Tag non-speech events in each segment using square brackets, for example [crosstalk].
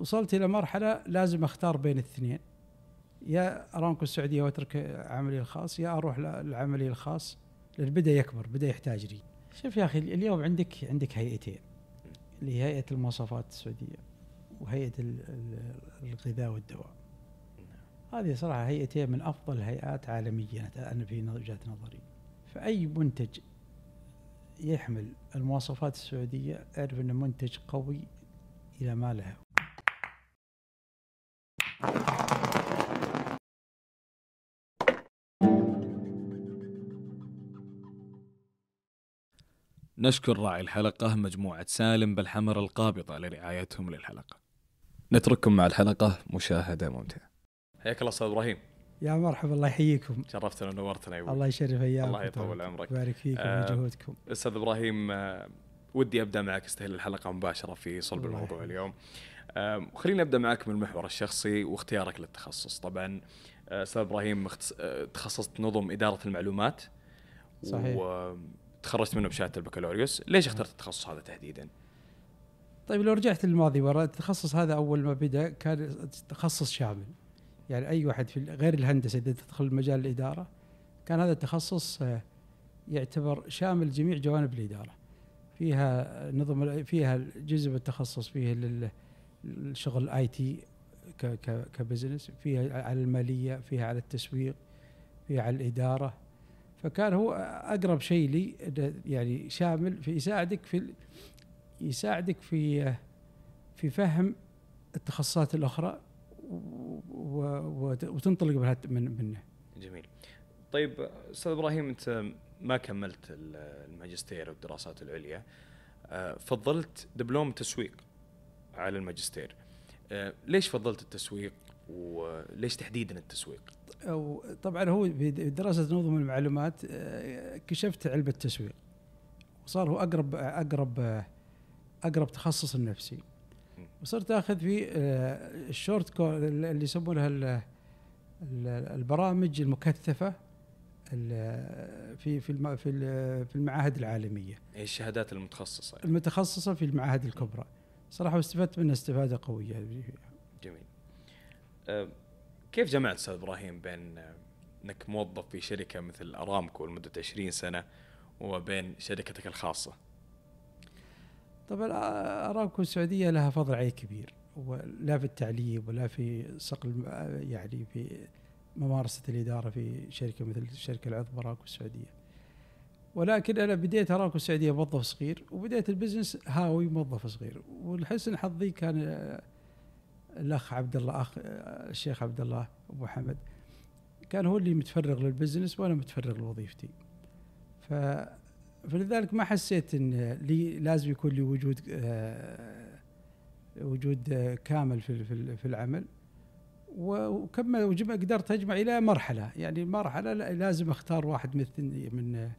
وصلت إلى مرحلة لازم أختار بين الاثنين. يا ارامكو السعودية وأترك عملي الخاص يا أروح لعملي الخاص. لأن بدأ يكبر بدأ يحتاج لي. شوف يا أخي اليوم عندك عندك هيئتين. اللي هي هيئة المواصفات السعودية وهيئة الغذاء والدواء. هذه صراحة هيئتين من أفضل الهيئات عالميا أنا في وجهة نظري. فأي منتج يحمل المواصفات السعودية أعرف إنه منتج قوي إلى ما له. نشكر راعي الحلقة مجموعة سالم بالحمر القابضة لرعايتهم للحلقة. نترككم مع الحلقة مشاهدة ممتعة. حياك الله أستاذ إبراهيم. يا مرحبا الله يحييكم. شرفتنا ونورتنا يا الله يشرف ايامك الله يطول عمرك. يبارك فيكم آه وجهودكم. أستاذ إبراهيم آه ودي أبدأ معك استهل الحلقة مباشرة في صلب الموضوع اليوم. آه خليني أبدأ معك من المحور الشخصي واختيارك للتخصص. طبعا آه، أستاذ إبراهيم آه، تخصصت نظم إدارة المعلومات. صحيح. وتخرجت منه بشهادة البكالوريوس ليش اخترت التخصص هذا تحديدا طيب لو رجعت للماضي ورا التخصص هذا أول ما بدأ كان تخصص شامل. يعني أي واحد في غير الهندسة إذا تدخل مجال الإدارة كان هذا التخصص آه، يعتبر شامل جميع جوانب الإدارة. فيها نظم فيها جزء من التخصص فيه الشغل IT ك business فيها على المالية فيها على التسويق فيها على الإدارة. فكان هو أقرب شيء لي يعني شامل في يساعدك في يساعدك في في فهم التخصصات الأخرى وتنطلق من منه. جميل. طيب أستاذ إبراهيم أنت ما كملت الماجستير والدراسات العليا آه، فضلت دبلوم تسويق على الماجستير. آه، ليش فضلت التسويق وليش تحديدا التسويق؟ طبعا هو في دراسة نظم المعلومات آه، كشفت علم التسويق. وصار هو أقرب أقرب أقرب تخصص النفسي وصرت آخذ في آه، ال short course اللي يسمونها البرامج المكثفة في في في المعاهد العالمية. اي الشهادات المتخصصة؟ المتخصصة في المعاهد الكبرى. صراحة استفدت منها استفادة قوية. جميل. كيف جمعت أستاذ إبراهيم بين إنك موظف في شركة مثل أرامكو لمدة 20 سنة وبين شركتك الخاصة طبعا أرامكو السعودية لها فضل علي كبير لا في التعليم ولا في صقل يعني في ممارسة الإدارة في شركة مثل الشركة العظمى أرامكو السعودية. ولكن أنا بديت أرامكو السعودية موظف صغير وبديت ال business هاوي موظف صغير والحسن حظي كان الأخ عبد الله أخ الشيخ عبد الله أبو حمد. كان هو اللي متفرغ لل business وأنا متفرغ لوظيفتي. ف فلذلك ما حسيت إن لي لازم يكون لي وجود وجود كامل في في العمل. وكم قدرت أجمع إلى مرحلة. يعني مرحلة لازم أختار واحد مثل من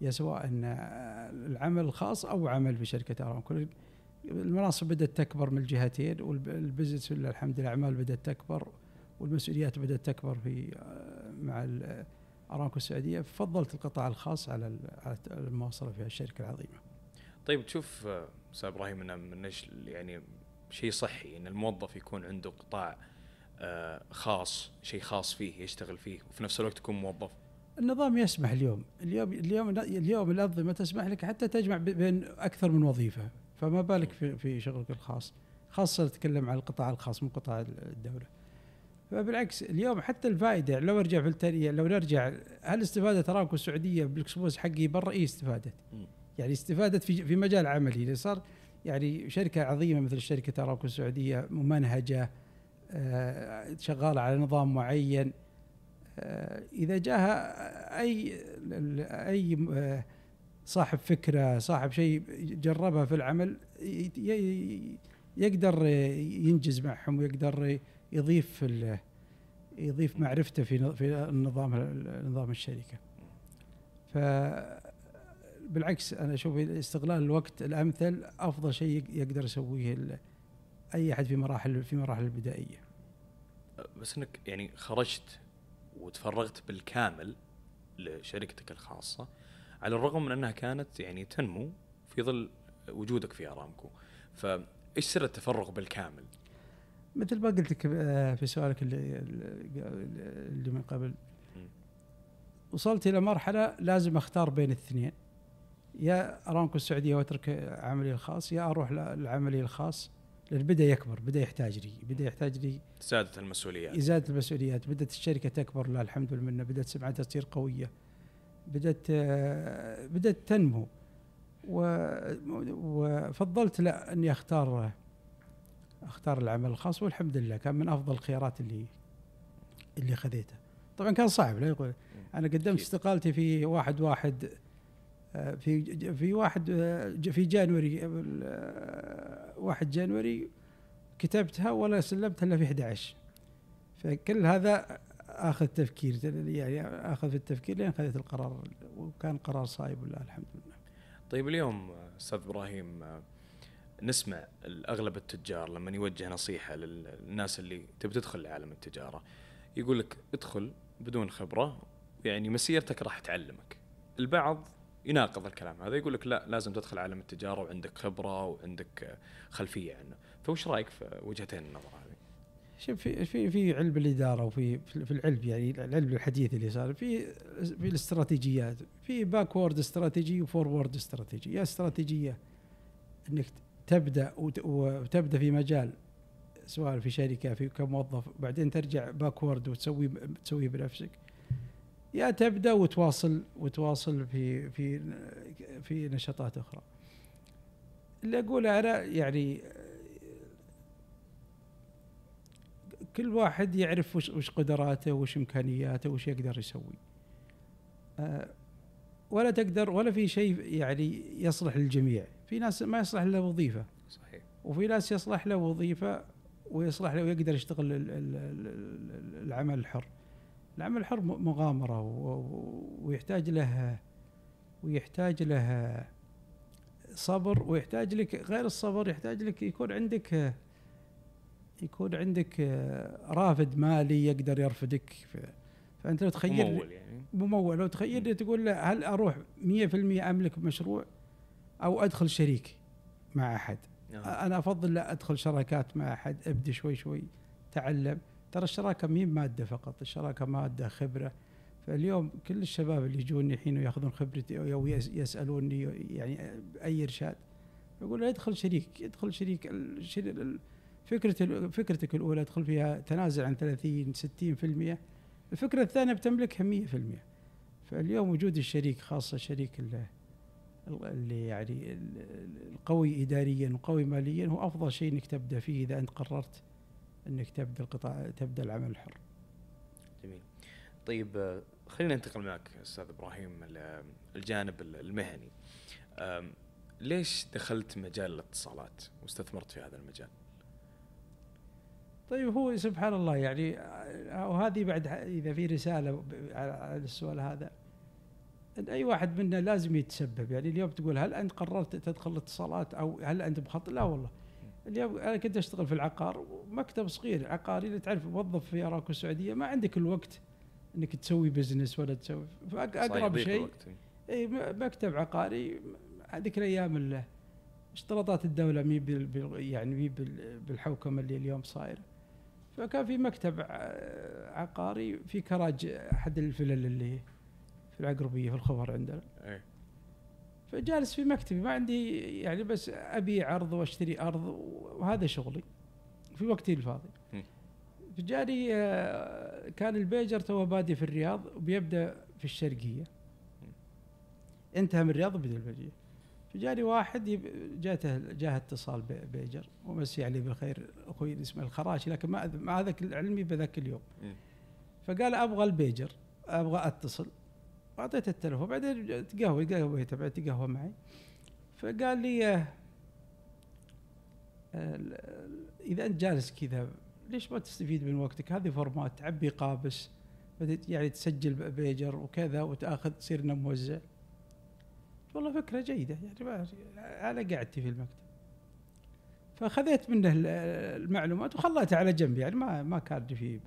يا سواء العمل الخاص أو عمل في شركه أرامكو. المناصب بدأت تكبر من الجهتين والبزنس الحمد لله الأعمال بدأت تكبر والمسؤوليات بدأت تكبر في آه، مع أرامكو السعودية. فضلت القطاع الخاص على المواصلة في الشركة العظيمة. طيب تشوف آه، أستاذ إبراهيم إنه من يعني شيء صحي إن الموظف يكون عنده قطاع آه، خاص شيء خاص فيه يشتغل فيه وفي نفس الوقت يكون موظف؟ النظام يسمح اليوم. اليوم اليوم اليوم الأنظمة تسمح لك حتى تجمع بين أكثر من وظيفة. فما بالك في في شغلك الخاص خاصة نتكلم عن القطاع الخاص مو قطاع الدولة. فبالعكس اليوم حتى الفائدة لو أرجع في التالية لو نرجع هل استفادت ارامكو السعودية بالأكسبوز حقي برا؟ اي استفادت. يعني استفادت في في مجال عملي. صار يعني شركة عظيمة مثل شركه ارامكو السعودية ممنهجه آه، شغالة على نظام معين آه، إذا جاها أي أي آه، صاحب فكرة صاحب شيء جربها في العمل يقدر ينجز معهم ويقدر يضيف يضيف معرفته في في النظام نظام الشركة. ف بالعكس أنا أشوف استغلال الوقت الأمثل أفضل شيء يقدر يسويه أي أحد في مراحل في مراحل البدائية. بس إنك يعني خرجت وتفرغت بالكامل لشركتك الخاصة على الرغم من أنها كانت يعني تنمو في ظل وجودك في أرامكو. فإيش سر التفرغ بالكامل؟ مثل ما قلت لك آه، في سؤالك اللي اللي من قبل. وصلت إلى مرحلة لازم أختار بين الاثنين. يا أرامكو السعودية وأترك عملي الخاص يا أروح لعملي الخاص لأن بدأ يكبر بدأ يحتاج لي بدأ يحتاج لي زادة المسؤوليات. ازاله المسؤوليات. بدأت الشركة تكبر لله الحمد لله بدأت سمعتها تصير قوية. بدأت آه، بدأت تنمو. وفضلت لا أني أختار أختار العمل الخاص والحمد لله كان من أفضل الخيارات اللي اللي خذيتها طبعا كان صعب لا يقول. أنا قدمت. استقالتي في واحد واحد في في واحد في جانوري واحد جانوري كتبتها ولا سلمتها إلا في 11 فكل هذا أخذ تفكير يعني أخذ في التفكير لين اخذت القرار وكان قرار صايب لله الحمد لله. طيب اليوم أستاذ إبراهيم نسمع اغلب التجار لما يوجه نصيحة للناس اللي تبي تدخل لعالم التجارة يقول لك ادخل بدون خبرة يعني مسيرتك راح تعلمك. البعض يناقض الكلام هذا يقول لك لا لازم تدخل عالم التجارة وعندك خبرة وعندك خلفية عنه. فوش رأيك في وجهتين النظر هذه؟ شوف في في في علم الإدارة وفي في العلم يعني العلم الحديث اللي صار في في الاستراتيجيات في backward strategy و forward strategy يا استراتيجية إنك تبدأ وت- وتبدا في مجال سواء في شركة في كموظف بعدين ترجع backward وتسوي تسويه بنفسك. يا تبدأ وتواصل وتواصل في في في نشاطات أخرى. اللي أقوله أنا يعني كل واحد يعرف وش, وش قدراته وش إمكانياته وش يقدر يسوي. آه، ولا تقدر ولا في شيء يعني يصلح للجميع. في ناس ما يصلح له وظيفة. صحيح. وفي ناس يصلح له وظيفة ويصلح له ويقدر يشتغل ال- ال- ال- العمل الحر. العمل الحر مغامرة ويحتاج له ويحتاج له صبر ويحتاج لك غير الصبر يحتاج لك يكون عندك يكون عندك رافد مالي يقدر يرفدك. فأنت لو تخيل ممول يعني. ممول. لو تخيلني تقول له هل أروح 100% أملك مشروع أو أدخل شريك مع أحد؟ نعم. أنا أفضل لا أدخل شراكات مع أحد ابدا شوي شوي تعلم. ترى الشراكة مين مادة فقط الشراكة مادة خبرة. فاليوم كل الشباب اللي يجوني الحين ويأخذون خبرتي أو يس- يسألوني يعني أي إرشاد يقول له ادخل شريك ادخل شريك فكرة فكرتك الأولى أدخل فيها تنازل عن 30 60% الفكرة الثانية بتملكها 100% فاليوم وجود الشريك خاصة الشريك اللي يعني ال- القوي اداريا وقوي ماليا هو أفضل شيء إنك تبدأ فيه إذا أنت قررت إنك تبدأ القطاع تبدأ العمل الحر. جميل. طيب خلينا ننتقل معك أستاذ إبراهيم الجانب ال- المهني. ليش دخلت مجال الاتصالات؟ واستثمرت في هذا المجال؟ طيب هو سبحان الله يعني آه، وهذه بعد إذا في رسالة على السؤال هذا إن أي واحد منا لازم يتسبب. يعني اليوم تقول هل أنت قررت تدخل الاتصالات أو هل أنت مخطط لا والله. اليوم أنا كنت أشتغل في العقار مكتب صغير عقاري اللي تعرف موظف في أرامكو السعودية ما عندك الوقت إنك تسوي business ولا تسوي فاقرب شيء. إي مكتب عقاري هذيك الأيام ال- اشتراطات الدولة مي يعني مي بال- بالحوكمة اللي اليوم صايرة. فكان في مكتب عقاري في كراج أحد الفلل اللي في العقربية في الخبر عندنا. إيه. فجالس في مكتبي ما عندي يعني بس ابيع ارض وأشتري أرض وهذا شغلي في وقتي الفاضي. فجاني آه، كان البيجر تو بادي في الرياض وبيبدأ في الشرقية. انتهى من الرياض وبدأ البيجر. فجاني واحد يب- جاته جاه اتصال بي- بيجر ومسي عليه بالخير أخوي اسمه الخراشي لكن ما ما هذاك العلمي بذاك اليوم. مم. فقال أبغى البيجر أبغى أتصل. أعطيته التلفون بعدين تقهوى بعد تقهوى معي. فقال لي آه، إذا أنت جالس كذا ليش ما تستفيد من وقتك؟ هذه فورمات تعبي قابس يعني تسجل بيجر وكذا وتأخذ تصير موزع. والله فكرة جيدة يعني أنا قعدتي في المكتب. فخذيت منه ال- المعلومات وخليتها على جنب يعني ما ما كان في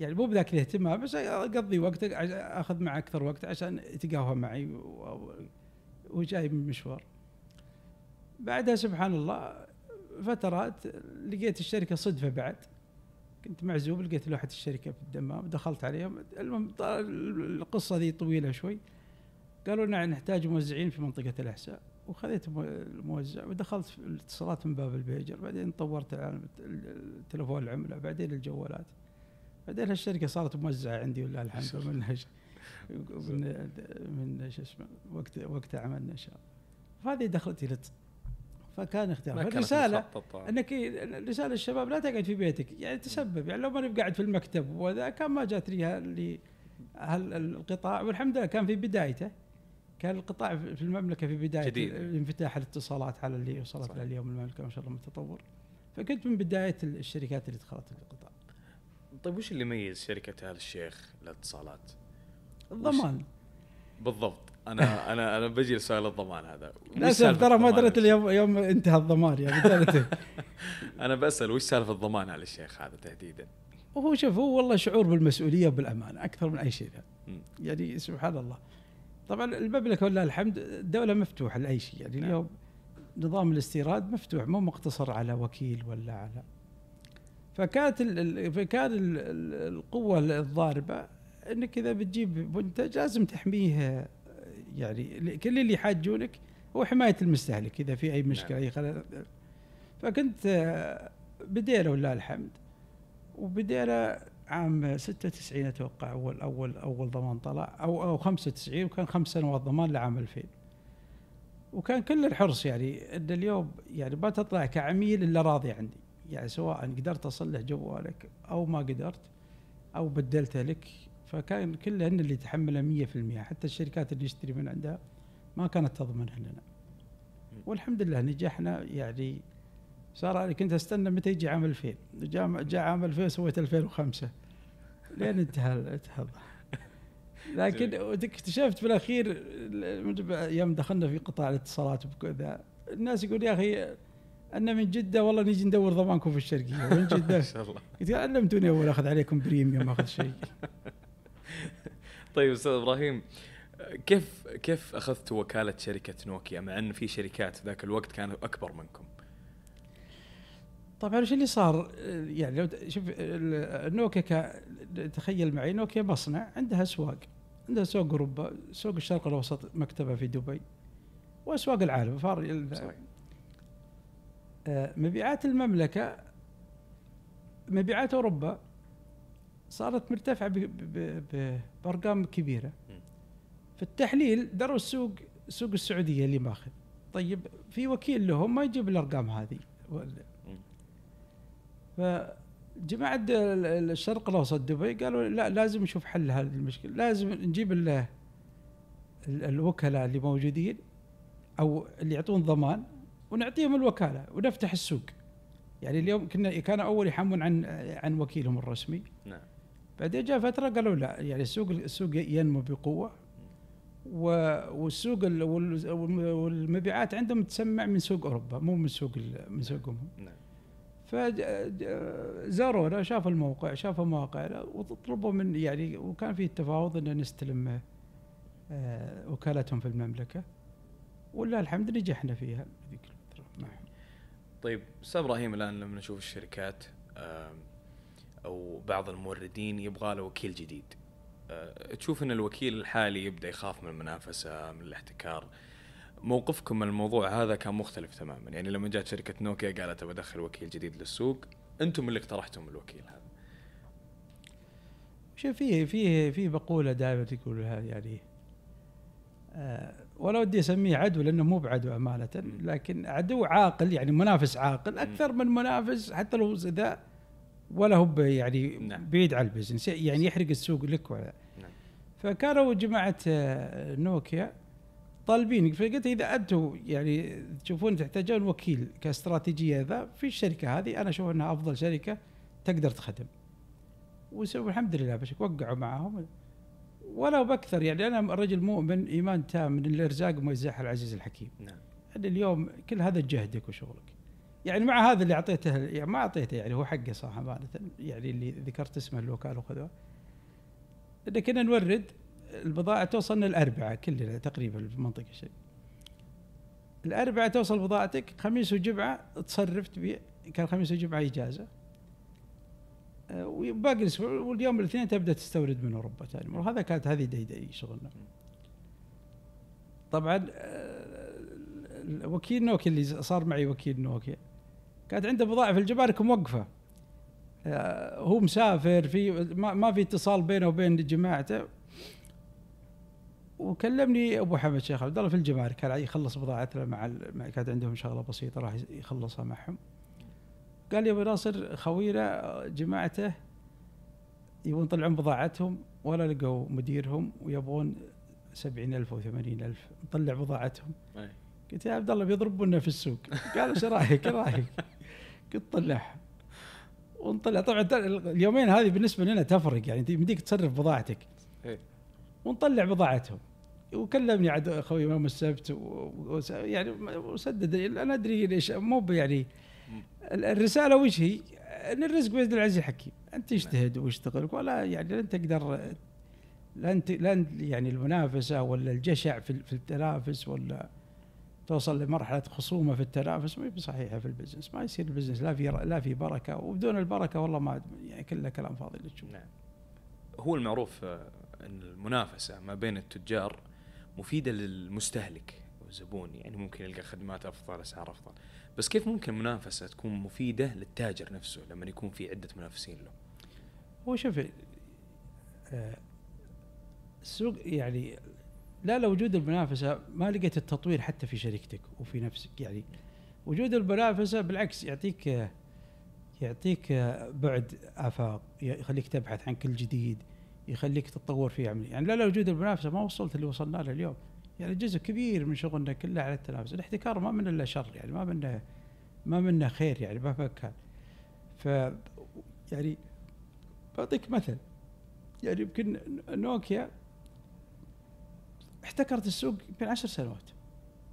يعني مو بذاك الاهتمام بس أقضي وقت أخذ معه أكثر وقت عشان يتقهوى معي وجاي من مشوار. بعدها سبحان الله فترات لقيت الشركة صدفة بعد. كنت معزوب لقيت لوحة الشركة في الدمام دخلت عليهم. المهم القصة ذي طويلة شوي. قالوا لنا نحتاج موزعين في منطقة الأحساء. وخذيت مو- الموزع ودخلت في الاتصالات من باب البيجر. بعدين طورت التلفون العمله بعدين الجوالات. بعدين هالشركة صارت موزعة عندي ولله الحمد من هش- من من شو اسمه وقت وقت عملنا ان شاء الله فهذه دخلتي لت فكان اختيار. مخططة. إنك رسالة الشباب لا تقعد في بيتك. يعني تسبب. يعني لو ماني قاعد في المكتب وذا كان ما جات لي هال- هال القطاع والحمد لله كان في بدايته. كان القطاع في المملكة في بداية جديد. انفتاح الاتصالات على اللي وصلت. له اليوم المملكة ما شاء الله متطور فكنت من بداية الشركات اللي دخلت القطاع طيب وش اللي يميز شركة ال الشيخ للاتصالات؟ الضمان بالضبط أنا [laughs] أنا أنا بجي لسؤال الضمان هذا للاسف ترى ما دريت اليوم يوم انتهى الضمان يعني [laughs] [laughs] أنا بسأل وش سالفة الضمان على الشيخ هذا تحديدا؟ وهو شوف هو والله شعور بالمسؤولية وبالأمانة أكثر من أي شيء ثاني. يعني سبحان الله طبعا المملكه ولله الحمد الدولة مفتوحة لأي شيء يعني نعم. اليوم نظام الاستيراد مفتوح مو مقتصر على وكيل ولا على. فكانت ال- فكان ال- ال- القوة الضاربة إنك إذا بتجيب منتج لازم تحميه يعني كل اللي يحاجونك هو حماية المستهلك إذا في أي مشكلة أي خلل فكنت بدينا ولله الحمد وبدينا عام 96 أتوقع اول اول أول ضمان طلع. أو أو 95 وكان خمس سنوات ضمان لعام 2000 وكان كل الحرص يعني ان اليوم يعني ما تطلع كعميل إلا راضي عندي. يعني سواء قدرت أصلح جوالك أو ما قدرت أو بدلته لك. فكان كلهن اللي يتحمله 100% حتى الشركات اللي نشتري من عندها ما كانت تضمنها لنا. والحمد لله نجحنا يعني صار أنا كنت استنى متى يجي عام 2000 جاء جاء عام 2000 سويت 2005 لين انتهى انتهى لكن اكتشفت في الاخير يوم دخلنا في قطاع الاتصالات وكذا الناس يقول يا أخي أنا من جدة والله نجي ندور ضمانكم في الشرقية. [laughs] ومن جدة؟ ما شاء الله. قلت علمتوني أول أخذ عليكم بريميوم أخذ شيء. [laughs] طيب أستاذ إبراهيم كيف كيف اخذتوا وكالة شركة نوكيا؟ مع أن في شركات ذاك الوقت كانوا أكبر منكم؟ طبعا إيش اللي صار؟ يعني شوف نوكيا تخيل معي نوكيا مصنع عندها أسواق. عندها سوق أوروبا سوق الشرق الأوسط مكتبة في دبي وأسواق العالم فار آه، مبيعات المملكة مبيعات أوروبا صارت مرتفعة بأرقام كبيرة. في التحليل دروا السوق السوق السعودية اللي ماخذ. طيب في وكيل لهم ما يجيب الأرقام هذه. فجماعة الشرق الأوسط دبي قالوا لا لازم نشوف حل هذه المشكلة لازم نجيب ال- الوكلاء اللي موجودين أو اللي يعطون ضمان ونعطيهم الوكالة ونفتح السوق. يعني اليوم كنا كانوا أول يحمون عن عن وكيلهم الرسمي. نعم. بعدين جاء فترة قالوا لا يعني السوق السوق ينمو بقوة و- والسوق ال- وال- والمبيعات عندهم تسمع من سوق أوروبا مو من سوق من سوقهم. نعم. فزارونا شافوا الموقع شافوا مواقعنا وطلبوا من يعني وكان في تفاوض ان نستلم آه، وكالتهم في المملكة ولله الحمد نجحنا فيها. ذيك الفترة طيب أستاذ إبراهيم الآن لما نشوف الشركات أو بعض الموردين يبغى له وكيل جديد آه، تشوف إن الوكيل الحالي يبدأ يخاف من المنافسة من الاحتكار موقفكم من الموضوع هذا كان مختلف تماما. يعني لما جات شركة نوكيا قالت ابى أدخل وكيل جديد للسوق أنتم اللي اقترحتم الوكيل هذا. شوف فيه فيه في مقولة دائما يقولها يعني آه ولا ودي أسميه عدو لأنه مو بعدو أمانة لكن عدو عاقل يعني منافس عاقل أكثر من منافس حتى لو ذا ولا هو يعني نعم. بعيد على ال business يعني يحرق السوق لك ولا. نعم. فكانوا جماعة آه، نوكيا طالبين. فقلت إذا أنتم يعني تشوفون تحتاجون وكيل كاستراتيجية ذا في الشركة هذه أنا أشوف أنها أفضل شركة تقدر تخدم. وسووا الحمد لله بس وقعوا معهم. ولو بأكثر يعني أنا رجل مؤمن إيمان تام من الإرزاق موزعها العزيز الحكيم. نعم. يعني اليوم كل هذا جهدك وشغلك. يعني مع هذا اللي أعطيته يعني ما أعطيته يعني هو حقه صح امانه يعني اللي ذكرت اسمه الوكالة وخذوه. ان كنا نورد البضاعة توصلنا الاربعه كلنا تقريبا في منطقه الشيء الاربعاء توصل بضاعتك خميس وجمعة تصرف تبيع كان خميس وجمعة إجازة. آه، وباقي الأسبوع واليوم الاثنين تبدأ تستورد من أوروبا ثاني وهذا كانت هذه دي دي شغلنا. طبعا آه، وكيل نوكيا اللي صار معي وكيل نوكيا. كانت عنده بضائع في الجمارك موقفة. آه، هو مسافر في ما في اتصال بينه وبين جماعته. وكلمني أبو حمد شيخ عبد الله في الجمارك كان يخلص بضاعته مع. كانت عندهم شغلة بسيطة راح يخلصها معهم. قال لي أبو ناصر خوينا جماعته يبون يطلعون بضاعتهم ولا لقوا مديرهم ويبغون سبعين ألف أو ثمانين ألف نطلع بضاعتهم. قلت يا عبد الله بيضربونا في السوق. قال إيش رأيك؟ إيش رأيك؟ قلت طلعها ونطلع. طبعا اليومين هذه بالنسبة لنا تفرق يعني يمديك تصرف بضاعتك. إيه. ونطلع بضاعتهم. وكلمني عاد أخوي يوم السبت و... يعني وسدد أنا أدري ليش مو يعني ال- الرسالة وش هي؟ إن الرزق بيد العزيز الحكيم أنت تجتهد واشتغل ولا يعني لن تقدر لن ت- لن يعني المنافسة ولا الجشع في في التنافس ولا توصل لمرحلة خصومة في التنافس. ما هي بصحيحة في ال business. ما يصير ال business لا في لا في بركة. وبدون البركة والله ما يعني كله كلام فاضي اللي تشوفه نعم. هو المعروف آه، ان المنافسة ما بين التجار مفيدة للمستهلك والزبون. يعني ممكن يلقى خدمات أفضل أسعار أفضل. بس كيف ممكن المنافسه تكون مفيدة للتاجر نفسه لما يكون في عدة منافسين له؟ هو شوف آه، السوق يعني لا لو وجود المنافسة ما لقيت التطوير حتى في شركتك وفي نفسك. يعني وجود المنافسة بالعكس يعطيك يعطيك آه، بعد آفاق يخليك تبحث عن كل جديد. يخليك تتطور في عملي. يعني لا لو وجود المنافسة ما وصلت اللي وصلنا له اليوم. يعني جزء كبير من شغلنا كله على التنافس. الاحتكار ما منه إلا شر يعني ما منه ما منه خير يعني مهما كان ف يعني بعطيك مثل. يعني يمكن نوكيا احتكرت السوق يمكن عشر سنوات.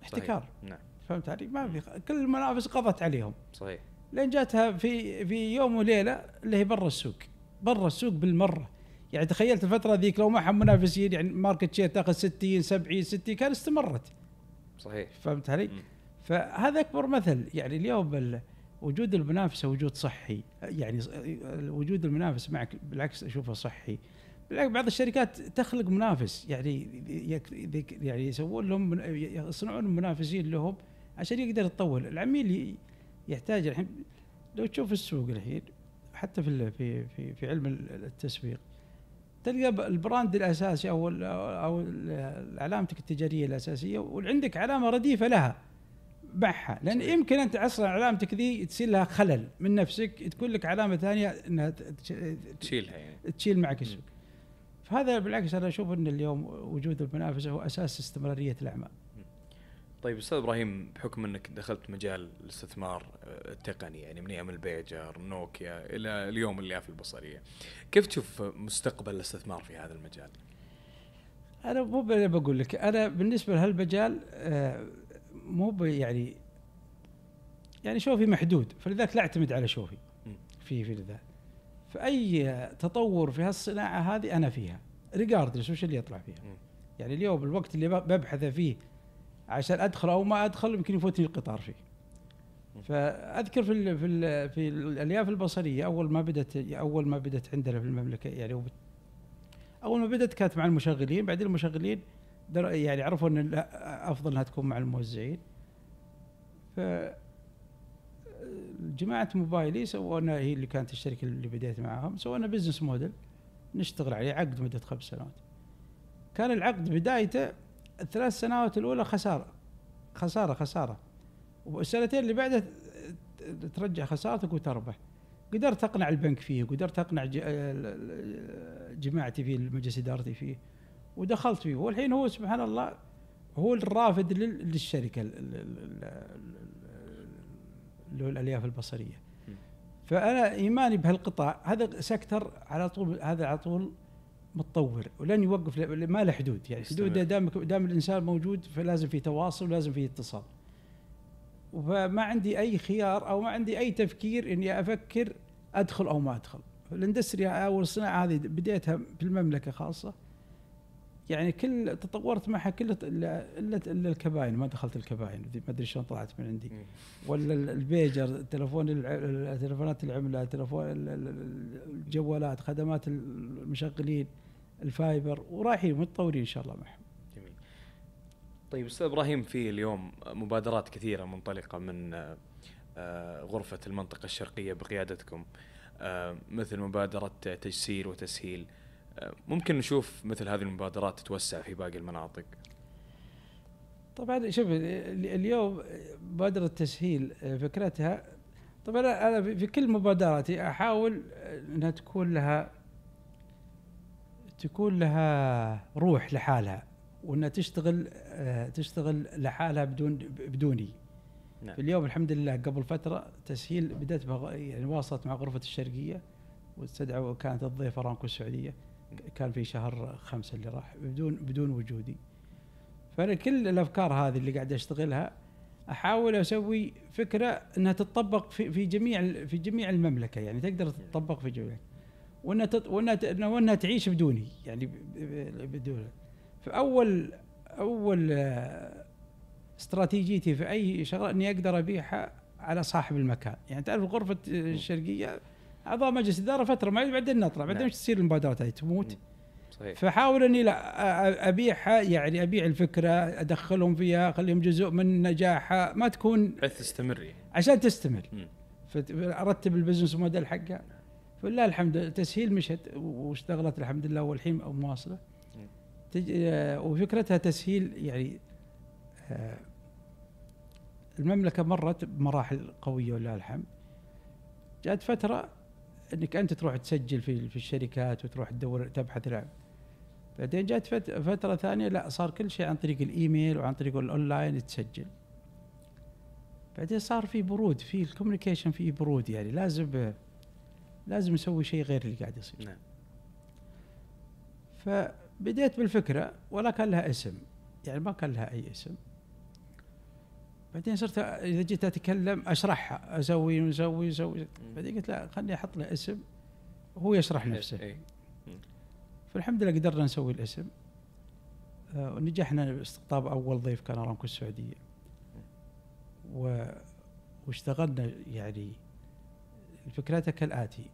احتكار. صحيح. نعم. فهمت علي؟ ما في كل المنافس قضت عليهم. صحيح. لين جاتها في في يوم وليلة اللي هي برا السوق. برا السوق بالمرة. يعني تخيلت الفترة ذيك لو معهم منافسين يعني market share تاخذ 60 70 60 كان استمرت. صحيح. فهمت علي؟ مم. فهذا أكبر مثل. يعني اليوم ال- وجود المنافسة وجود صحي. يعني وجود المنافس معك بالعكس أشوفه صحي. بالعكس بعض الشركات تخلق منافس. يعني يعني يسوون لهم يصنعون منافسين لهم عشان يقدر يتطور. العميل يحتاج الحين لو تشوف السوق الحين حتى في في في, في علم ال- التسويق تلقى البراند الأساسي أو ال- أو علامتك التجارية الأساسية وعندك علامة رديفة لها معها لأن صحيح. يمكن أنت أصلا علامتك ذي تصير لها خلل من نفسك تكون لك علامة ثانية إنها تشيلها يعني. تشيل معك السوق فهذا بالعكس أنا أشوف إن اليوم وجود المنافسة هو أساس استمرارية الأعمال. طيب أستاذ إبراهيم بحكم إنك دخلت مجال الاستثمار آه، التقني يعني من أيام البيجر نوكيا إلى اليوم اللي في البصرية كيف تشوف مستقبل الاستثمار في هذا المجال؟ أنا مو بقول لك أنا بالنسبة لهالمجال آه، مو يعني يعني شوفي محدود فلذلك لا أعتمد على شوفي. في في ذا فأي تطور في هالصناعة هذه أنا فيها ريجاردلس وش اللي يطلع فيها. يعني اليوم الوقت اللي ب- ببحث فيه عشان أدخل أو ما أدخل يمكن يفوتني القطار فيه. فأذكر في ال في ال في الألياف البصرية أول ما بدأت أول ما بدأت عندنا في المملكة يعني أول ما بدأت كانت مع المشغلين بعدين المشغلين يعني عرفوا إن أفضل إنها تكون مع الموزعين. ف جماعة موبايلي سوونا هي اللي كانت الشركة اللي بديت معاهم سوونا بزنس موديل نشتغل عليه عقد مدة خمس سنوات. كان العقد بدايته الثلاث سنوات الأولى خسارة. خسارة خسارة. والسنتين اللي بعدها ترجع خسارتك وتربح. قدرت أقنع البنك فيه قدرت أقنع جماعتي فيه المجلس إدارتي فيه ودخلت فيه. والحين هو سبحان الله هو الرافد لل- للشركة ال- ال- ال- ال- اللي هو الألياف البصرية. فأنا إيماني بهالقطاع. هذا سكتر على طول هذا على طول متطور ولن يوقف ما له حدود. يعني. حدود دام دام الإنسان موجود فلازم في تواصل ولازم في اتصال. فما عندي أي خيار أو ما عندي أي تفكير إني أفكر أدخل أو ما أدخل. ال industry أو الصناعة هذه بديتها في المملكة خاصة. يعني كل تطورت معها كل إلا إلا الكباين ما دخلت الكباين ما أدري شلون طلعت من عندي. ولا ال- البيجر تلفون تلفونات العملة تلفون ال- ال- الجوالات خدمات المشغلين ال fiber ورايحين متطورين إن شاء الله معهم. جميل. طيب أستاذ إبراهيم في اليوم مبادرات كثيرة منطلقة من آه، آه، غرفة المنطقة الشرقية بقيادتكم آه، مثل مبادرة تجسير وتسهيل ممكن نشوف مثل هذه المبادرات تتوسع في باقي المناطق. طبعا شوف ال- اليوم مبادرة تسهيل فكرتها طبعا أنا في- كل مبادراتي أحاول إنها تكون لها تكون لها روح لحالها وإنها تشتغل آه، تشتغل لحالها بدون بدوني. نعم. اليوم الحمد لله قبل فترة تسهيل بدأت يعني واصلت مع غرفة الشرقية واستدعوا كانت الضيفة ارامكو السعودية. كان في شهر خمسة اللي راح بدون بدون وجودي. فأنا كل الأفكار هذه اللي قاعد أشتغلها أحاول أسوي فكرة إنها تطبق في في جميع في جميع المملكة. يعني تقدر تطبق في جميع وإنها وإنها وإنها تعيش بدوني يعني بدون. فأول أول آه، استراتيجيتي في أي شغلة إني أقدر أبيعها على صاحب المكان. يعني تعرف غرفة الشرقية أعضاء مجلس اداره فترة معي بعدين نطلع بعدين نعم. إيش تصير المبادرات هذه تموت. صحيح. فحاول إني لا ابيعها يعني أبيع الفكرة أدخلهم فيها أخليهم جزء من نجاحها ما تكون بحيث تستمر يعني. عشان تستمر. مم. فارتب ال business model حقها. فلله الحمد تسهيل مشت واشتغلت الحمد لله والحين مواصلة. تج... آه، وفكرتها تسهيل يعني آه، المملكة مرت بمراحل قوية ولله الحمد. جاءت فترة إنك أنت تروح تسجل في في الشركات وتروح تدور تبحث العب بعدين جات فت- فترة ثانية لا صار كل شيء عن طريق الإيميل وعن طريق الاونلاين تسجل. بعدين صار في برود في ال communication في برود يعني لازم لازم نسوي شيء غير اللي قاعد يصير. نعم. فبديت بالفكرة ولا كان لها اسم. يعني ما كان لها أي اسم. بعدين صرت إذا جيت أتكلم أشرحها أسوي واسوي أسوي بعدين قلت لا خليني أحط له اسم هو يشرح نفسه. إيه. فالحمد لله قدرنا نسوي الاسم. آه، ونجحنا باستقطاب أول ضيف كان أرامكو السعودية. و واشتغلنا يعني فكرتها كالآتي.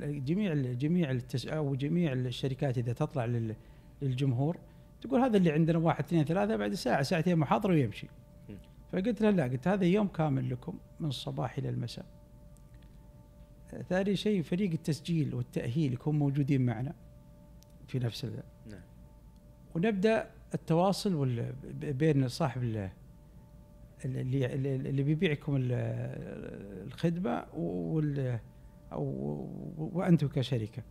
جميع جميع التس... أو جميع الشركات إذا تطلع لل... للجمهور تقول هذا اللي عندنا واحد اثنين ثلاثة بعد ساعة ساعتين محاضرة ويمشي. م. فقلت له لا قلت هذا يوم كامل لكم من الصباح إلى المساء. ثاني شيء فريق التسجيل والتأهيل يكون موجودين معنا في نفس ال... نعم. ونبدأ التواصل وال... بين صاحب ال... اللي اللي بيبيعكم ال- الخدمة وال أو وأنتم كشركة.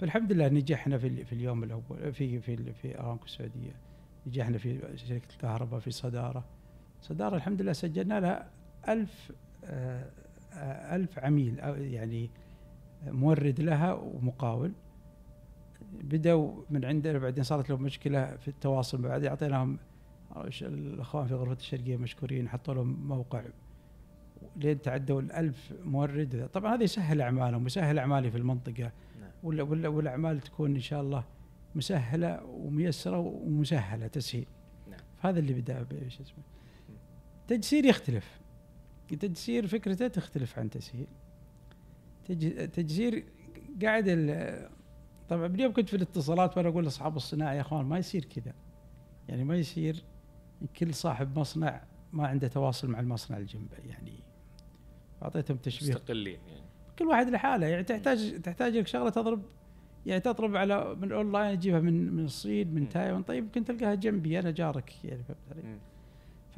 فالحمد لله نجحنا في في اليوم الأول في في في أرامكو السعودية. نجحنا في شركة الكهرباء في صدارة. صدارة الحمد لله سجلنا لها ألف آه، ألف عميل يعني مورد لها ومقاول. بدأوا من عندنا بعدين صارت لهم مشكلة في التواصل بعد أعطيناهم الأخوان في غرفة الشرقية مشكورين حطوا لهم موقع. لين تعدوا الألف مورد. طبعا هذا يسهل أعمالهم ويسهل أعمالي في المنطقة. نعم. ولا ولا والأعمال تكون إن شاء الله مسهلة وميسرة ومسهلة تسهيل. نعم. هذا اللي بدأ شو اسمه تجسير يختلف. تجسير فكرته تختلف عن تسهيل. تج- تجسير قاعد ال- طبعا اليوم كنت في الاتصالات وأنا أقول لأصحاب الصناعة يا إخوان ما يصير كذا. يعني ما يصير كل صاحب مصنع ما عنده تواصل مع المصنع اللي جنبه يعني أعطيتهم تشبيه. مستقلين يعني. كل واحد لحاله يعني تحتاج تحتاج لك شغلة تضرب يعني تضرب على من الأونلاين تجيبها من من الصين من. تايوان. طيب يمكن تلقاها جنبي أنا جارك يعني فهمت علي؟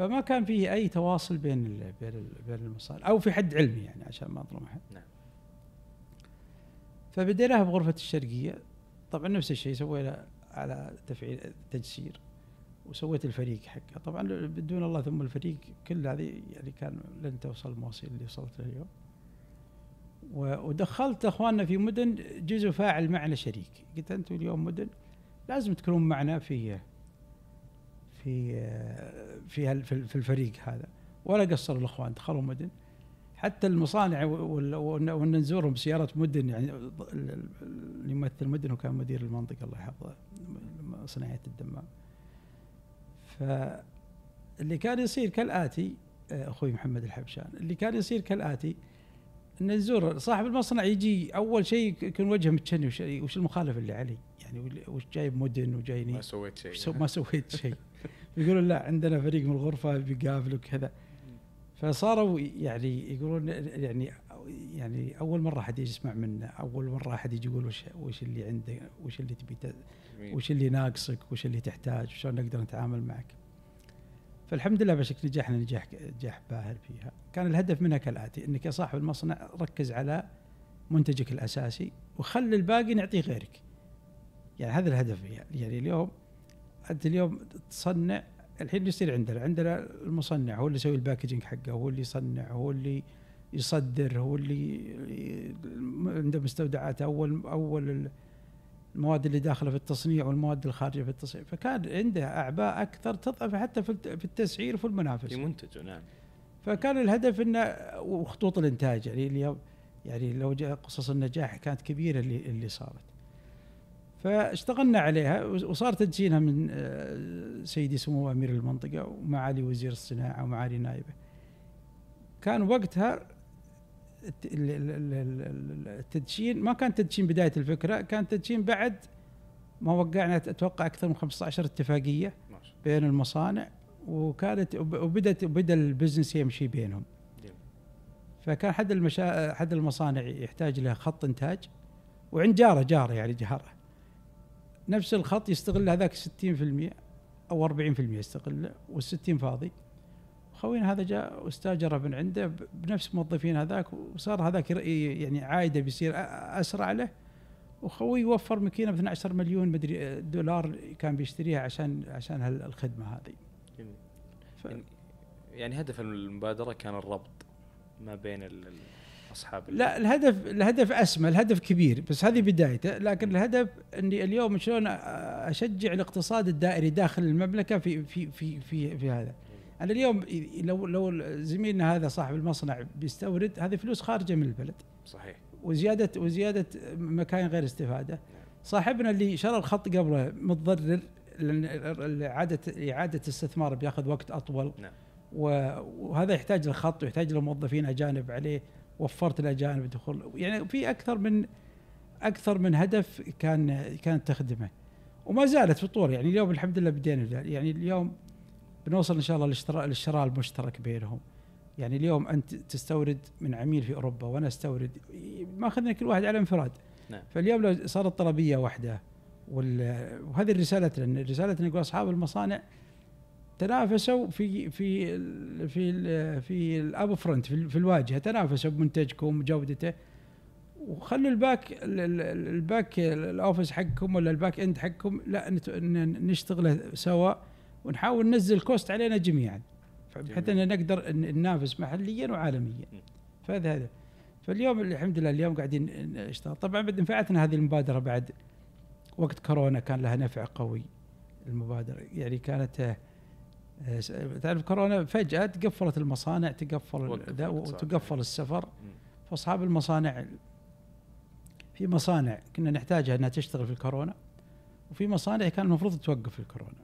فما كان فيه أي تواصل بين ال بين ال بين المصانع أو في حد علمي يعني عشان ما اظلم احد نعم. فبديناها بغرفة الشرقية. طبعا نفس الشيء سوينا على تفعيل تجسير وسويت الفريق حقه. طبعا بدون الله ثم الفريق كل هذه يعني كان لن توصل المواصيل اللي وصلت له اليوم. ودخلت أخواننا في مدن جزء فاعل معنا شريك. قلت أنتم اليوم مدن لازم تكونون معنا في في في في الفريق هذا. ولا قصروا الإخوان دخلوا مدن. حتى المصانع وان نزورهم بسياره مدن يعني ال- ال- اللي يمثل مدن وكان مدير المنطقة الله يحفظه صناعية الدمام. فاللي كان يصير كالآتي أخوي محمد الحبشان اللي كان يصير كالآتي ان الزور صاحب المصنع يجي أول شيء يكون وجهه متشني وش, وش المخالف اللي علي؟ يعني وش جايب مدن وجايني؟ ما سويت شيء. ما سويت شيء. يقولون لا عندنا فريق من الغرفة بيقابلك كذا. فصاروا يعني يقولون يعني يعني أول مرة يجي يسمع منا أول مرة أحد يجي يقول وش وش اللي عندك وش اللي تبي وش اللي ناقصك وش اللي تحتاج وشلون نقدر نتعامل معك. فالحمد لله بشكل نجحنا نجاح نجاح باهر فيها. كان الهدف منها كالآتي إنك يا صاحب المصنع ركز على منتجك الأساسي وخلي الباقي نعطيه غيرك. يعني هذا الهدف يعني اليوم انت اليوم تصنع الحين يصير عندنا عندنا المصنع هو اللي يسوي الباكجينج حقه هو اللي يصنع هو اللي يصدر هو اللي عنده مستودعات أول أول المواد اللي داخلة في التصنيع والمواد الخارجة في التصنيع. فكان عنده أعباء أكثر تضعف حتى في التسعير وفي المنافسه في منتجه نعم. فكان الهدف إنه وخطوط الإنتاج يعني اليوم يعني لو جاء قصص النجاح كانت كبيرة اللي اللي صارت. فاشتغلنا عليها وصار تدشينها من آه، سيدي سمو أمير المنطقة ومعالي وزير الصناعة ومعالي نائبه كان وقتها التدشين ما كان تدشين بداية الفكرة كان تدشين بعد ما وقعنا أتوقع أكثر من 15 اتفاقية بين المصانع وكانت وبدت وبدأ البزنس يمشي بينهم. فكان حد المشا حد المصانع يحتاج له خط إنتاج وعند جاره جاره يعني جاره. نفس الخط يستغل هذاك 60% أو 40% يستغله وال60 فاضي. خوينا هذا جاء واستاجر من عنده بنفس موظفين هذاك وصار هذاك يعني عايدة بيصير أسرع له. وخوي وفر ماكينة ب 12 مليون مدري دولار كان بيشتريها عشان عشان الخدمة هذه. ف... يعني هدف المبادرة كان الربط ما بين أصحاب لا الهدف الهدف أسمى الهدف كبير بس هذه بدايته. لكن الهدف إني اليوم شلون أشجع الاقتصاد الدائري داخل المملكة في في في في, في هذا. أنا اليوم لو لو زميلنا هذا صاحب المصنع بيستورد هذه فلوس خارجة من البلد. صحيح. وزيادة وزيادة مكاين غير استفادة. صاحبنا اللي شرى الخط قبله متضرر لأن اعاده إعادة استثمار بياخذ وقت أطول. نعم. وهذا يحتاج لخط ويحتاج لموظفين أجانب عليه. وفرت الأجانب دخول يعني في أكثر من أكثر من هدف كان كانت تخدمه. وما زالت في طور يعني اليوم الحمد لله بدينا. يعني اليوم بنوصل إن شاء الله للشراء للشراء المشترك بينهم. يعني اليوم أنت تستورد من عميل في أوروبا وأنا أستورد. ما أخذنا كل واحد على انفراد. نعم. فاليوم لو صارت طلبية واحدة وهذه رسالتنا. رسالتنا نقول أصحاب المصانع تنافسوا في في في في ال up front في الواجهة. تنافسوا بمنتجكم وجودته. وخلوا ال back ال back ال office حقكم ولا ال back end حقكم لا نشتغله سوا. ونحاول ننزل cost علينا جميعا. حتى ان نقدر ننافس محليا وعالميا. فهذا هذا. فاليوم الحمد لله اليوم قاعدين نشتغل. طبعا بعد نفعتنا هذه المبادرة بعد. وقت كورونا كان لها نفع قوي المبادرة. يعني كانت آه، تعرف كورونا فجأة تقفلت المصانع تقفل وتقفل السفر. فأصحاب المصانع في مصانع كنا نحتاجها إنها تشتغل في الكورونا وفي مصانع كان المفروض توقف في الكورونا.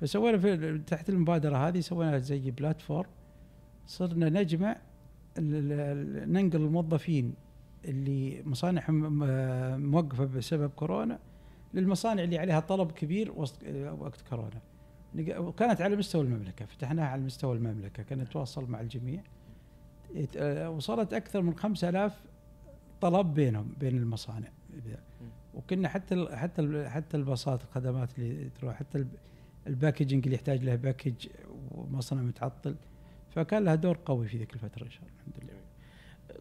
فسوينا في تحت المبادرة هذه سوينا زي بلاتفورم صرنا نجمع ننقل الموظفين اللي مصانعهم موقفة بسبب كورونا للمصانع اللي عليها طلب كبير وقت كورونا. وكانت على مستوى المملكة فتحناها على مستوى المملكة كنا نتواصل مع الجميع. وصلت أكثر من 5000 طلب بينهم بين المصانع. وكنا حتى حتى حتى الباصات الخدمات اللي تروح حتى ال packaging اللي يحتاج له package ومصنع متعطل. فكان لها دور قوي في ذيك الفترة إن شاء الله الحمد لله.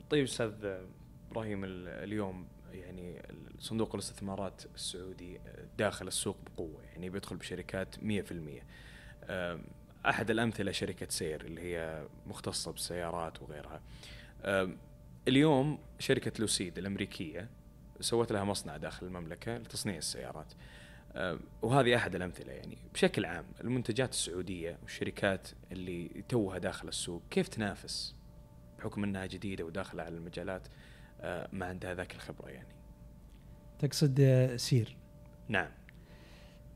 طيب أستاذ إبراهيم اليوم يعني صندوق الاستثمارات السعودي داخل السوق بقوة يعني بيدخل بشركات 100% أحد الأمثلة شركة سير اللي هي مختصة بالسيارات وغيرها. اليوم شركة لوسيد الأمريكية سوت لها مصنع داخل المملكة لتصنيع السيارات. وهذه أحد الأمثلة يعني. بشكل عام المنتجات السعودية والشركات اللي توها داخل السوق كيف تنافس؟ بحكم إنها جديدة وداخلة على المجالات. ما عندها ذاك الخبرة يعني. تقصد سير. نعم.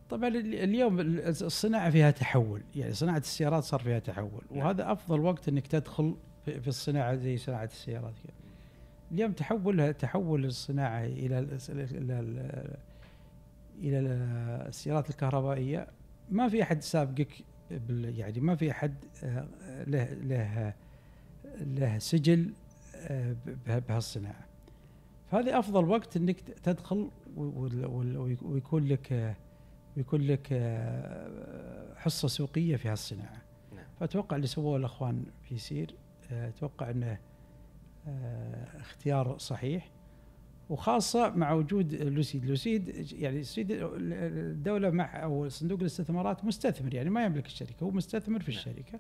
طبعا ال- اليوم ال- الصناعة فيها تحول. يعني صناعة السيارات صار فيها تحول. نعم. وهذا أفضل وقت إنك تدخل في الصناعة زي صناعة السيارات كده. اليوم تحول تحول الصناعة إلى ال- إلى ال- إلى ال- السيارات الكهربائية. ما في أحد سابقك يعني ما في أحد آه، له له له سجل آه، بهالصناعة. فهذه أفضل وقت إنك تدخل ويكون لك ويكون لك آه، حصة سوقية في هالصناعة. نعم. فأتوقع اللي سووه الأخوان في سير آه، أتوقع إنه آه، اختيار صحيح. وخاصة مع وجود لوسيد. لوسيد يعني لوسيد الدولة مع أو صندوق الاستثمارات مستثمر يعني ما يملك الشركة هو مستثمر في نعم. الشركة.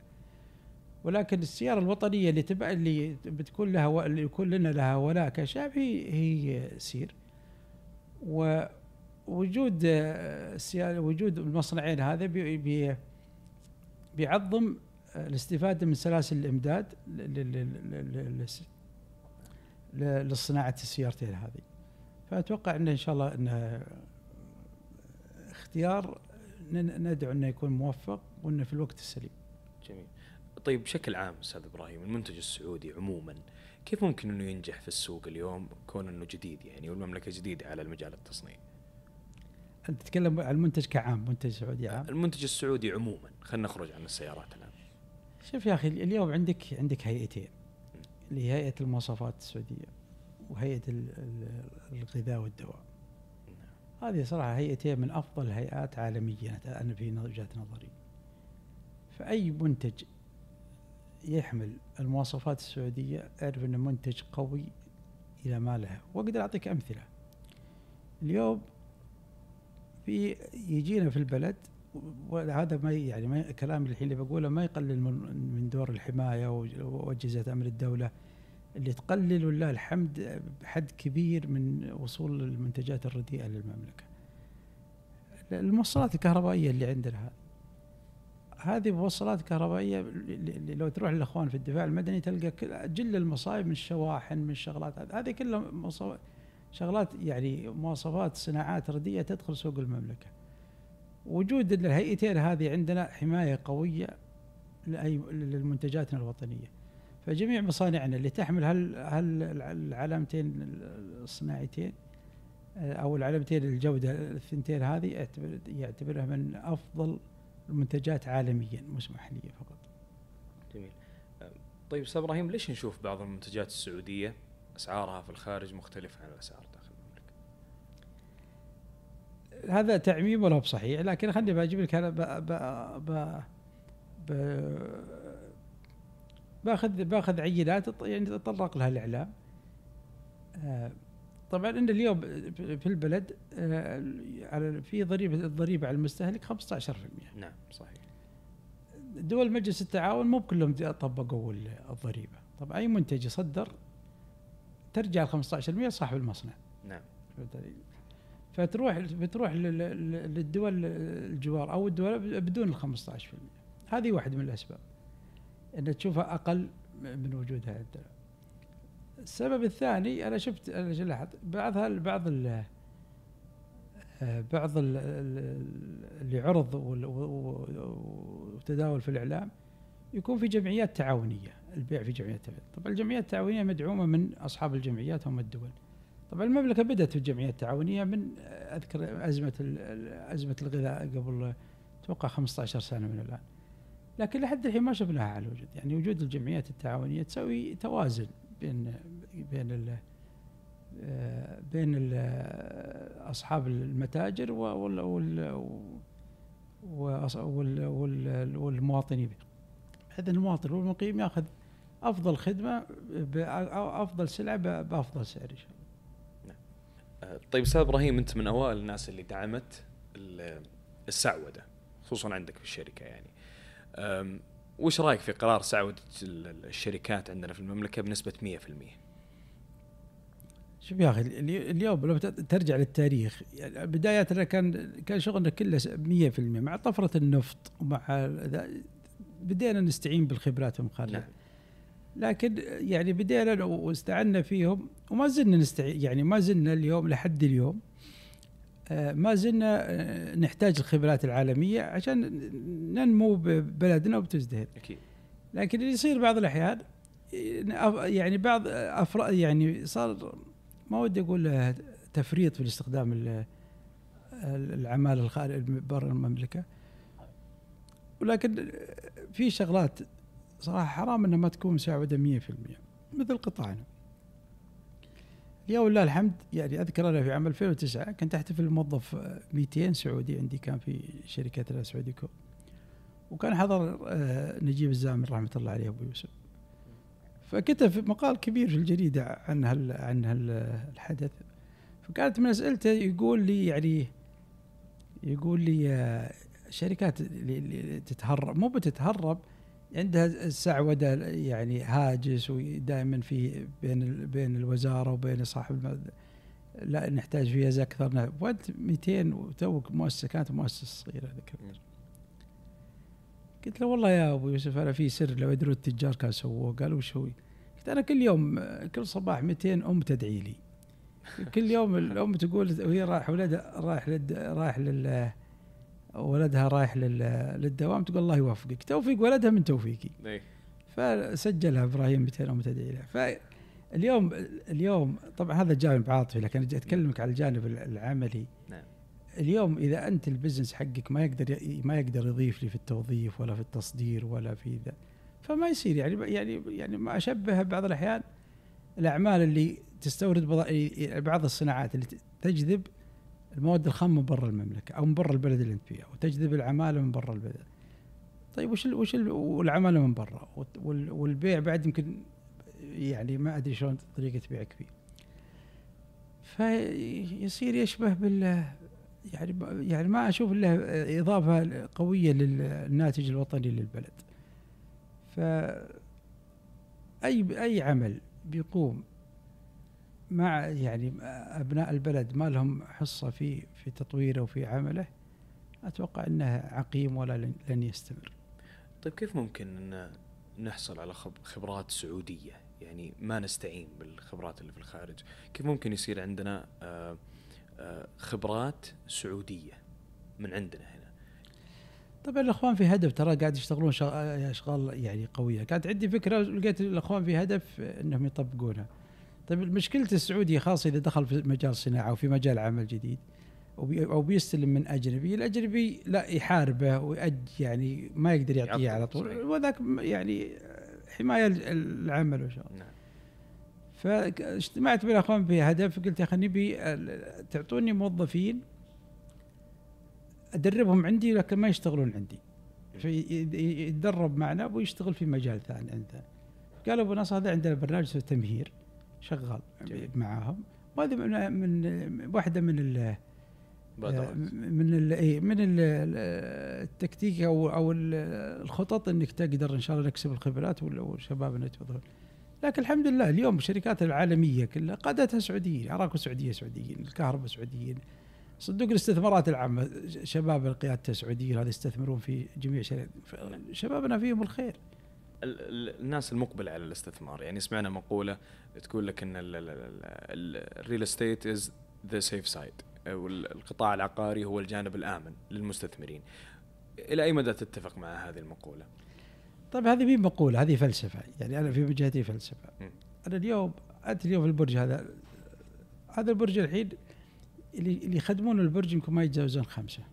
ولكن السيارة الوطنية اللي تبع اللي بتكون لها و- اللي يكون لنا لها ولاء كشعب هي هي سير. ووجود السيارة وجود المصنعين هذا بي بي بيعظم الاستفادة من سلاسل الإمداد لصناعة السيارتين هذه. فأتوقع انه إن شاء الله انه اختيار ندعو إنه يكون موفق وإنه في الوقت السليم. جميل. طيب بشكل عام أستاذ إبراهيم المنتج السعودي عموما كيف ممكن إنه ينجح في السوق اليوم كون إنه جديد يعني والمملكة جديدة على المجال التصنيع؟ أنت تتكلم عن المنتج كعام منتج سعودي عام؟ المنتج السعودي عموما. خلينا نخرج عن السيارات الآن. شوف يا أخي اليوم عندك عندك هيئتين. اللي هي هيئة المواصفات السعودية وهيئة ال- ال- الغذاء والدواء. هذه صراحة هيئتين من أفضل الهيئات عالميا أنا في وجهه نظري. فأي منتج يحمل المواصفات السعودية أعرف إنه منتج قوي إلى ما له وأقدر أعطيك أمثلة. اليوم في يجينا في البلد وهذا ما يعني ما كلام الحين اللي بقوله ما يقلل من دور الحماية وج- وأجهزة أمن الدولة. اللي تقلل ولله الحمد بحد كبير من وصول المنتجات الرديئة للمملكة. الموصلات الكهربائية اللي عندنا هذه موصلات كهربائية لو تروح للإخوان في الدفاع المدني تلقى كل- جل المصايب من الشواحن من الشغلات هذه هذه كلها شغلات يعني مواصفات صناعات رديئة تدخل سوق المملكة. وجود الهيئتين هذه عندنا حماية قوية لأي للمنتجاتنا الوطنية. فجميع مصانعنا اللي تحمل هال هال العلامتين الصناعيتين آه، أو العلامتين الجودة الثنتين هذه يعتبر يعتبرها من أفضل المنتجات عالميا مش محليه فقط. جميل طيب أستاذ إبراهيم ليش نشوف بعض المنتجات السعودية أسعارها في الخارج مختلفة عن الأسعار داخل المملكة؟ هذا تعميم ولا بصحيح لكن خليني بجيب لك أنا ب ب ب ب باخذ باخذ عينات يعني تطرق لها الإعلام. طبعا إن اليوم في البلد آه، على في ضريبة الضريبة على المستهلك 15%. نعم صحيح. دول مجلس التعاون مو كلهم طبقوا ال- الضريبة، طبعا أي منتج يصدر؟ ترجع ال 15% لصاحب المصنع. نعم؟ فتروح بتروح لل- لل- للدول الجوار أو الدول بدون ال 15% هذه واحدة من الأسباب. إن تشوفها أقل من وجودها. عندنا السبب الثاني أنا شفت أنا لاحظت؟ بعضها بعض ال بعض ال- ال- اللي عرض وتداول في الإعلام يكون في جمعيات تعاونية البيع في جمعيات تعاونية. طبعا الجمعيات التعاونية مدعومة من أصحاب الجمعيات هم الدول. طبعا المملكة بدأت في الجمعيات التعاونيه من أذكر أزمة أزمة الغذاء قبل أتوقع 15 سنة من الآن. لكن لحد الحين ما شفناها على الوجود. يعني وجود الجمعيات التعاونية تسوي توازن بين بين ال آه، بين ال- آه، أصحاب المتاجر وال وال والمواطنين بحيث المواطن والمقيم يأخذ أفضل خدمة أفضل سلعة بأفضل سعر إن شاء الله. أه، طيب أستاذ إبراهيم أنت من أوائل الناس اللي دعمت ال- السعودة خصوصا عندك في الشركة يعني. وش رأيك في قرار ال- الشركات عندنا في المملكة بنسبة 100%؟ شوف يا أخي الي- اليوم لو ترجع للتاريخ يعني بداياتنا كان كان شغلنا كله س- 100% مع طفرة النفط ومع بدينا نستعين بالخبرات من خارج نعم لكن يعني بدينا واستعنا فيهم وما زلنا نستعين يعني ما زلنا اليوم لحد اليوم ما زلنا آه، نحتاج الخبرات العالمية عشان ننمو ببلدنا وبتزدهر. أكيد. لكن اللي يصير بعض الأحيان يعني بعض افراد يعني صار ما ودي أقول تفريط في الاستخدام العمالة الخارج برا المملكة. ولكن في شغلات صراحة حرام إنها ما تكون مساعدة 100% مثل قطاعنا. اليوم لله الحمد يعني أذكر أنا في عام 2009 كنت أحتفل موظف 200 سعودي عندي كان في شركة سعوديكو وكان حضر آه، نجيب الزامل رحمة الله عليه أبو يوسف. فكتب مقال كبير في الجريدة عن هال عن هالحدث فكانت من أسئلته يقول لي يعني يقول لي آه، شركات اللي تتهرب مو بتتهرب عندها السعوده يعني هاجس ودائما في بين بين الوزارة وبين صاحب لا نحتاج فيزا أكثر وأنت 200 وتوك مؤسسة كانت مؤسسة صغيرة ذكرت. قلت له والله يا أبو يوسف أنا في سر لو يدرون التجار كان سووه. قال وش هو؟ قلت أنا كل يوم كل صباح 200 أم تدعي لي. كل يوم الأم تقول وهي رايح ولدها رايح لد رايح لل ولدها رايح للدوام تقول الله يوفقك. توفيق ولدها من توفيقي. فسجلها إبراهيم 200 ام تدعي له فاليوم اليوم طبعا هذا جانب عاطفي لكن أتكلمك على الجانب العملي. نعم. اليوم إذا أنت ال business حقك ما يقدر ما يقدر يضيف لي في التوظيف ولا في التصدير ولا في ذا فما يصير. يعني يعني يعني ما أشبه بعض الأحيان الأعمال اللي تستورد بعض الصناعات اللي تجذب المواد الخام من برا المملكة أو من برا البلد اللي أنت فيها وتجذب العمالة من برا البلد. طيب وش وش ال والعمالة من برا؟ والبيع بعد يمكن يعني ما أدري شلون طريقة بيعك فيه. فيصير يشبه بال يعني يعني ما أشوف له إضافة قوية للناتج الوطني للبلد. ف اي أي عمل بيقوم مع يعني أبناء البلد ما لهم حصة في في تطويره وفي عمله أتوقع إنه عقيم ولا لن يستمر. طيب كيف ممكن إن نحصل على خبرات سعودية؟ يعني ما نستعين بالخبرات اللي في الخارج، كيف ممكن يصير عندنا آه، آه، خبرات سعودية من عندنا هنا؟ طبعا الإخوان في هدف ترى قاعد يشتغلون أشغال يعني قوية، كانت عندي فكرة لقيت الإخوان في هدف إنهم يطبقونها. طيب مشكلة السعودي خاصة إذا دخل في مجال الصناعة أو في مجال عمل جديد أو بيستلم من أجنبي الأجنبي لا يحاربه ويأج يعني ما يقدر يعطيه على طول وذاك يعني حماية العمل وشغل نعم. فاجتمعت بالاخوان في هدف قلت يا أخي نبي تعطوني موظفين أدربهم عندي لكن ما يشتغلون عندي. فيتدرب معنا ويشتغل في مجال ثاني عندنا. قالوا أبو نصر هذا عندنا برنامج اسمه تمهير. شغال جميل. معاهم. وهذه من من واحدة من ال من ال إيه، من التكتيك أو أو الخطط إنك تقدر إن شاء الله نكسب الخبرات والشباب يتوظفون لكن الحمد لله اليوم الشركات العالمية كلها قادتها سعوديين اراكو سعوديه سعوديين الكهرباء سعوديين. صدق الاستثمارات العامة شباب قيادته سعوديين هذا يستثمرون في جميع شبابنا فيهم الخير. الناس المقبلة على الاستثمار. يعني سمعنا مقولة تقول لك إن ال real estate is the safe side القطاع العقاري هو الجانب الآمن للمستثمرين. إلى أي مدى تتفق مع هذه المقولة؟ طيب هذه مين مقولة؟ هذه فلسفة. يعني أنا في وجهتي فلسفة. م. أنا اليوم أنت اليوم في البرج هذا هذا البرج الحين اللي اللي يخدمون البرج يمكن ما يتجاوزون خمسة.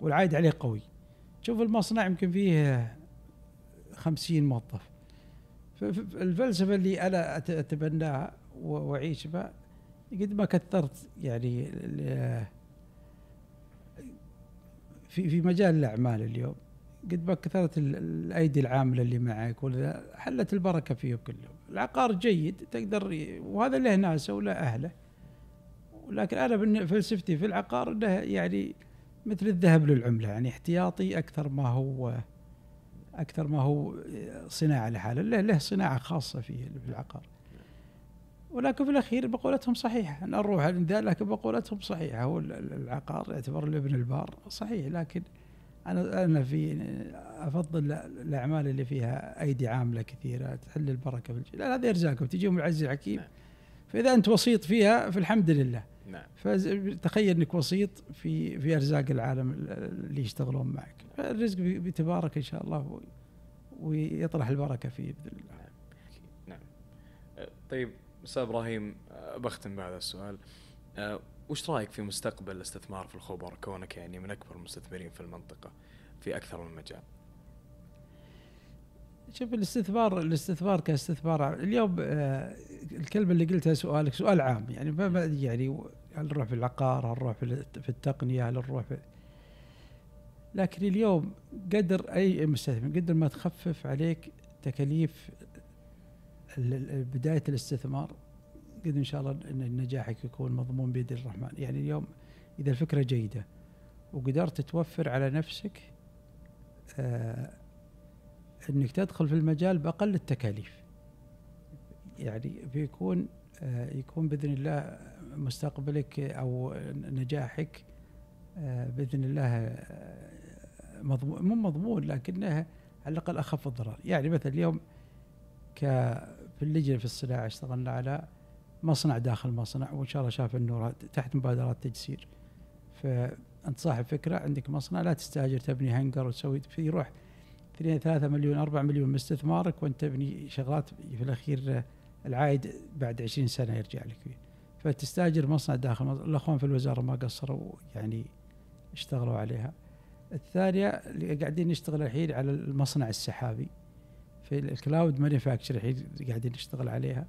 والعائد عليه قوي. شوف المصنع يمكن فيه خمسين موظف. الفلسفة اللي أنا أتبناها وأعيش بها قد ما كثرت يعني في في مجال الأعمال اليوم قد ما كثرت الأيدي العاملة اللي معك حلت البركة فيه كلهم. العقار جيد تقدر وهذا له ناسه وله أهله. ولكن أنا فلسفتي في العقار أنه يعني مثل الذهب للعملة يعني احتياطي أكثر ما هو أكثر ما هو صناعة لحاله. له, صناعة خاصة فيه في العقار. ولكن في الأخير بقولتهم صحيحة. أنا أروح لكن بقولتهم صحيحة. هو العقار يعتبر الابن البار. صحيح لكن أنا أنا في أفضل الأعمال اللي فيها أيدي عاملة كثيرة تحل البركة في الجيل هذه أرزاقهم. تجيهم العز الحكيم. نعم. فإذا أنت وسيط فيها فالحمد لله. نعم. فتخيل إنك وسيط في في أرزاق العالم اللي يشتغلون معك. الرزق بتبارك إن شاء الله ويطرح البركة فيه بإذن الله. نعم. نعم. طيب أستاذ إبراهيم بختم بهذا السؤال. أه، وش رأيك في مستقبل الاستثمار في الخبر كونك يعني من أكبر المستثمرين في المنطقة في أكثر من مجال؟ شوف الاستثمار الاستثمار كاستثمار. اليوم آه الكلمة اللي قلتها سؤالك سؤال عام يعني ما يعني هل نروح في العقار هل نروح في التقنية هل نروح في؟ لكن اليوم قدر أي مستثمر قدر ما تخفف عليك تكاليف بداية الاستثمار قد إن شاء الله إن نجاحك يكون مضمون بيد الرحمن. يعني اليوم إذا الفكرة جيدة وقدرت توفر على نفسك آه إنك تدخل في المجال بأقل التكاليف. يعني بيكون آه يكون بإذن الله مستقبلك أو نجاحك آه بإذن الله آه، مضمون مو مضمون لكنها على الأقل أخف الضرر. يعني مثلا اليوم ك في اللجنة في الصناعة اشتغلنا على مصنع داخل مصنع وإن شاء الله شاف النور تحت مبادرات تجسير. فأنت صاحب فكرة عندك مصنع لا تستأجر تبني هنجر وتسوي يروح 2 3 مليون 4 مليون من استثمارك وأنت تبني شغلات في الأخير العائد بعد 20 سنة يرجع لك فيه. فتستأجر مصنع داخل مصنع. الأخوان في الوزارة ما قصروا يعني اشتغلوا عليها. الثانية اللي قاعدين نشتغل الحين على المصنع السحابي. في ال cloud manufacture الحين قاعدين نشتغل عليها.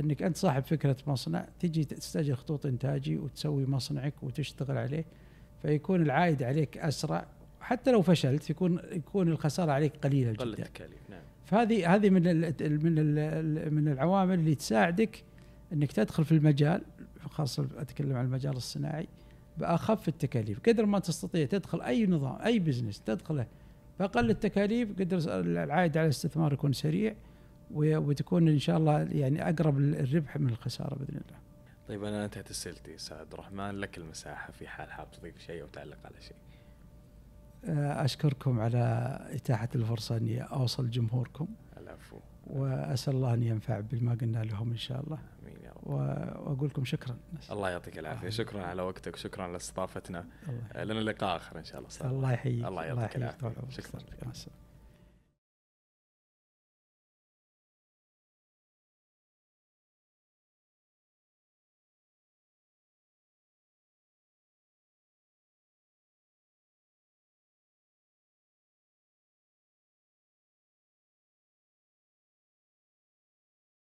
إنك أنت صاحب فكرة مصنع تجي تستأجر خطوط إنتاجي وتسوي مصنعك وتشتغل عليه. فيكون العائد عليك أسرع حتى لو فشلت يكون يكون الخسارة عليك قليلة جدا التكاليف نعم فهذه هذه من ال من ال من العوامل اللي تساعدك إنك تدخل في المجال خاصة أتكلم عن المجال الصناعي بأخف التكاليف قدر ما تستطيع تدخل أي نظام أي بزنس تدخله بأقل التكاليف قدر العائد على الاستثمار يكون سريع وتكون إن شاء الله يعني أقرب الربح من الخسارة بإذن الله. طيب أنا أنتهت اسئلتي أستاذ عبد الرحمن لك المساحة في حال حاب تضيف شيء أو تعلق على شيء. آه، أشكركم على إتاحة الفرصة أني أوصل جمهوركم. العفو. وأسأل الله أن ينفع بما قلنا لهم إن شاء الله. آمين يا رب. واقول لكم شكرا. الله يعطيك العافية، شكرا على وقتك وشكرا على استضافتنا. لنا لقاء آخر إن شاء الله. الله يحييك. الله يعطيك العافية. شكرا.